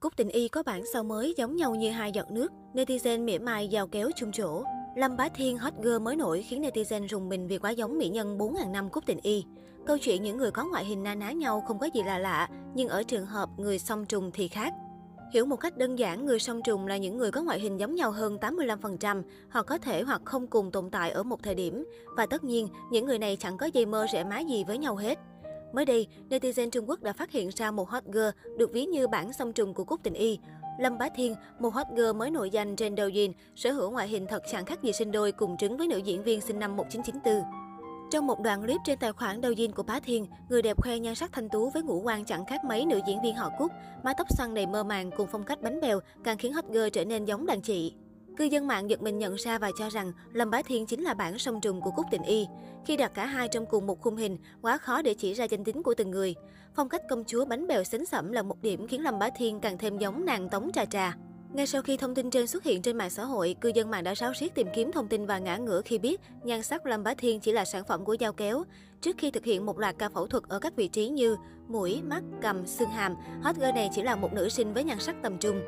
Cúc Tình Y có bản sao mới giống nhau như hai giọt nước, netizen mỉa mai giao kéo chung chỗ. Lâm Bá Thiên hot girl mới nổi khiến netizen rùng mình vì quá giống mỹ nhân 4.000 năm Cúc Tình Y. Câu chuyện những người có ngoại hình na ná nhau không có gì là lạ, nhưng ở trường hợp người song trùng thì khác. Hiểu một cách đơn giản, người song trùng là những người có ngoại hình giống nhau hơn 85%, họ có thể hoặc không cùng tồn tại ở một thời điểm. Và tất nhiên, những người này chẳng có dây mơ rẻ má gì với nhau hết. Mới đây, netizen Trung Quốc đã phát hiện ra một hot girl được ví như bản song trùng của Cúc Tình Y. Lâm Bá Thiên, một hot girl mới nổi danh trên Douyin, sở hữu ngoại hình thật chẳng khác gì sinh đôi cùng trứng với nữ diễn viên sinh năm 1994. Trong một đoạn clip trên tài khoản đầu Douyin của Bá Thiên, người đẹp khoe nhan sắc thanh tú với ngũ quan chẳng khác mấy nữ diễn viên họ Cúc, mái tóc xoăn đầy mơ màng cùng phong cách bánh bèo càng khiến hot girl trở nên giống đàn chị. Cư dân mạng giật mình nhận ra và cho rằng Lâm Bá Thiên chính là bản song trùng của Cúc Tình Y. Khi đặt cả hai trong cùng một khung hình, quá khó để chỉ ra danh tính của từng người. Phong cách công chúa bánh bèo xính sẩm là một điểm khiến Lâm Bá Thiên càng thêm giống nàng Tống Trà Trà. Ngay sau khi thông tin trên xuất hiện trên mạng xã hội, cư dân mạng đã ráo riết tìm kiếm thông tin và ngã ngửa khi biết nhan sắc Lâm Bá Thiên chỉ là sản phẩm của dao kéo. Trước khi thực hiện một loạt ca phẫu thuật ở các vị trí như mũi, mắt, cằm, xương hàm, hot girl này chỉ là một nữ sinh với nhan sắc tầm trung.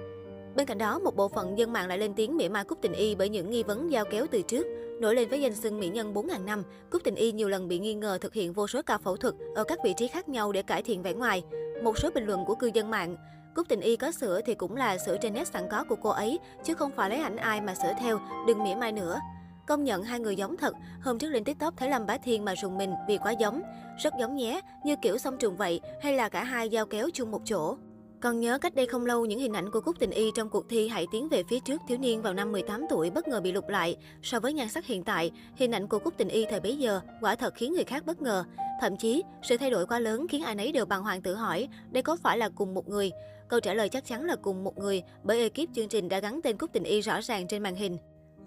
Bên cạnh đó, một bộ phận dân mạng lại lên tiếng mỉa mai Cúc Tình Y bởi những nghi vấn giao kéo từ trước. Nổi lên với danh xưng mỹ nhân 4.000 năm, Cúc Tình Y nhiều lần bị nghi ngờ thực hiện vô số ca phẫu thuật ở các vị trí khác nhau để cải thiện vẻ ngoài. Một số bình luận của cư dân mạng, Cúc Tình Y có sữa thì cũng là sữa trên nét sẵn có của cô ấy, chứ không phải lấy ảnh ai mà sửa theo, đừng mỉa mai nữa. Công nhận hai người giống thật, hôm trước lên TikTok thấy Lâm Bá Thiên mà rùng mình vì quá giống. Rất giống nhé, như kiểu song trùng vậy, hay là cả hai giao kéo chung một chỗ. Còn nhớ cách đây không lâu, những hình ảnh của Cúc Tình Y trong cuộc thi Hãy tiến về phía trước thiếu niên vào năm 18 tuổi bất ngờ bị lục lại. So với nhan sắc hiện tại, hình ảnh của Cúc Tình Y thời bấy giờ quả thật khiến người khác bất ngờ. Thậm chí, sự thay đổi quá lớn khiến ai nấy đều bàng hoàng tự hỏi, đây có phải là cùng một người? Câu trả lời chắc chắn là cùng một người, bởi ekip chương trình đã gắn tên Cúc Tình Y rõ ràng trên màn hình.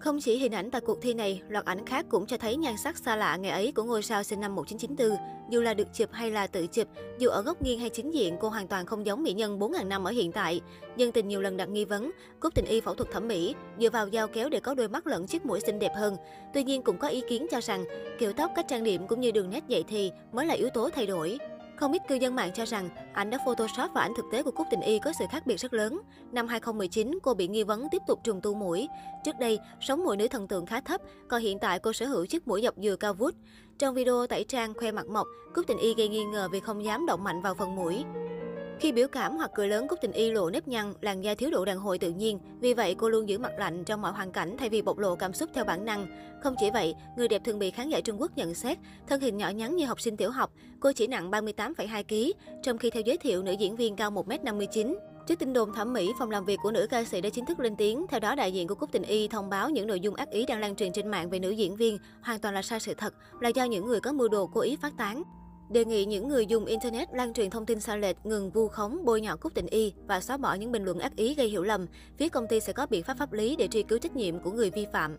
Không chỉ hình ảnh tại cuộc thi này, loạt ảnh khác cũng cho thấy nhan sắc xa lạ ngày ấy của ngôi sao sinh năm 1994. Dù là được chụp hay là tự chụp, dù ở góc nghiêng hay chính diện, cô hoàn toàn không giống mỹ nhân 4.000 năm ở hiện tại. Dân tình nhiều lần đặt nghi vấn, Cúc Tình Y phẫu thuật thẩm mỹ, dựa vào dao kéo để có đôi mắt lẫn chiếc mũi xinh đẹp hơn. Tuy nhiên cũng có ý kiến cho rằng, kiểu tóc, cách trang điểm cũng như đường nét dậy thì mới là yếu tố thay đổi. Không ít cư dân mạng cho rằng ảnh đã photoshop và ảnh thực tế của Cúc Tình Y có sự khác biệt rất lớn. Năm 2019, cô bị nghi vấn tiếp tục trùng tu mũi. Trước đây, sống mũi nữ thần tượng khá thấp, còn hiện tại cô sở hữu chiếc mũi dọc dừa cao vút. Trong video tẩy trang khoe mặt mộc, Cúc Tình Y gây nghi ngờ vì không dám động mạnh vào phần mũi. Khi biểu cảm hoặc cười lớn, Cúc Tình Y lộ nếp nhăn, làn da thiếu độ đàn hồi tự nhiên. Vì vậy, cô luôn giữ mặt lạnh trong mọi hoàn cảnh thay vì bộc lộ cảm xúc theo bản năng. Không chỉ vậy, người đẹp thường bị khán giả Trung Quốc nhận xét, thân hình nhỏ nhắn như học sinh tiểu học, cô chỉ nặng 38,2 kg, trong khi theo giới thiệu nữ diễn viên cao 1m59. Trước tin đồn thẩm mỹ, phòng làm việc của nữ ca sĩ đã chính thức lên tiếng. Theo đó, đại diện của Cúc Tình Y thông báo những nội dung ác ý đang lan truyền trên mạng về nữ diễn viên hoàn toàn là sai sự thật, là do những người có mưu đồ cố ý phát tán. Đề nghị những người dùng Internet lan truyền thông tin sai lệch, ngừng vu khống, bôi nhọ Cúc Tình Y và xóa bỏ những bình luận ác ý gây hiểu lầm. Phía công ty sẽ có biện pháp pháp lý để truy cứu trách nhiệm của người vi phạm.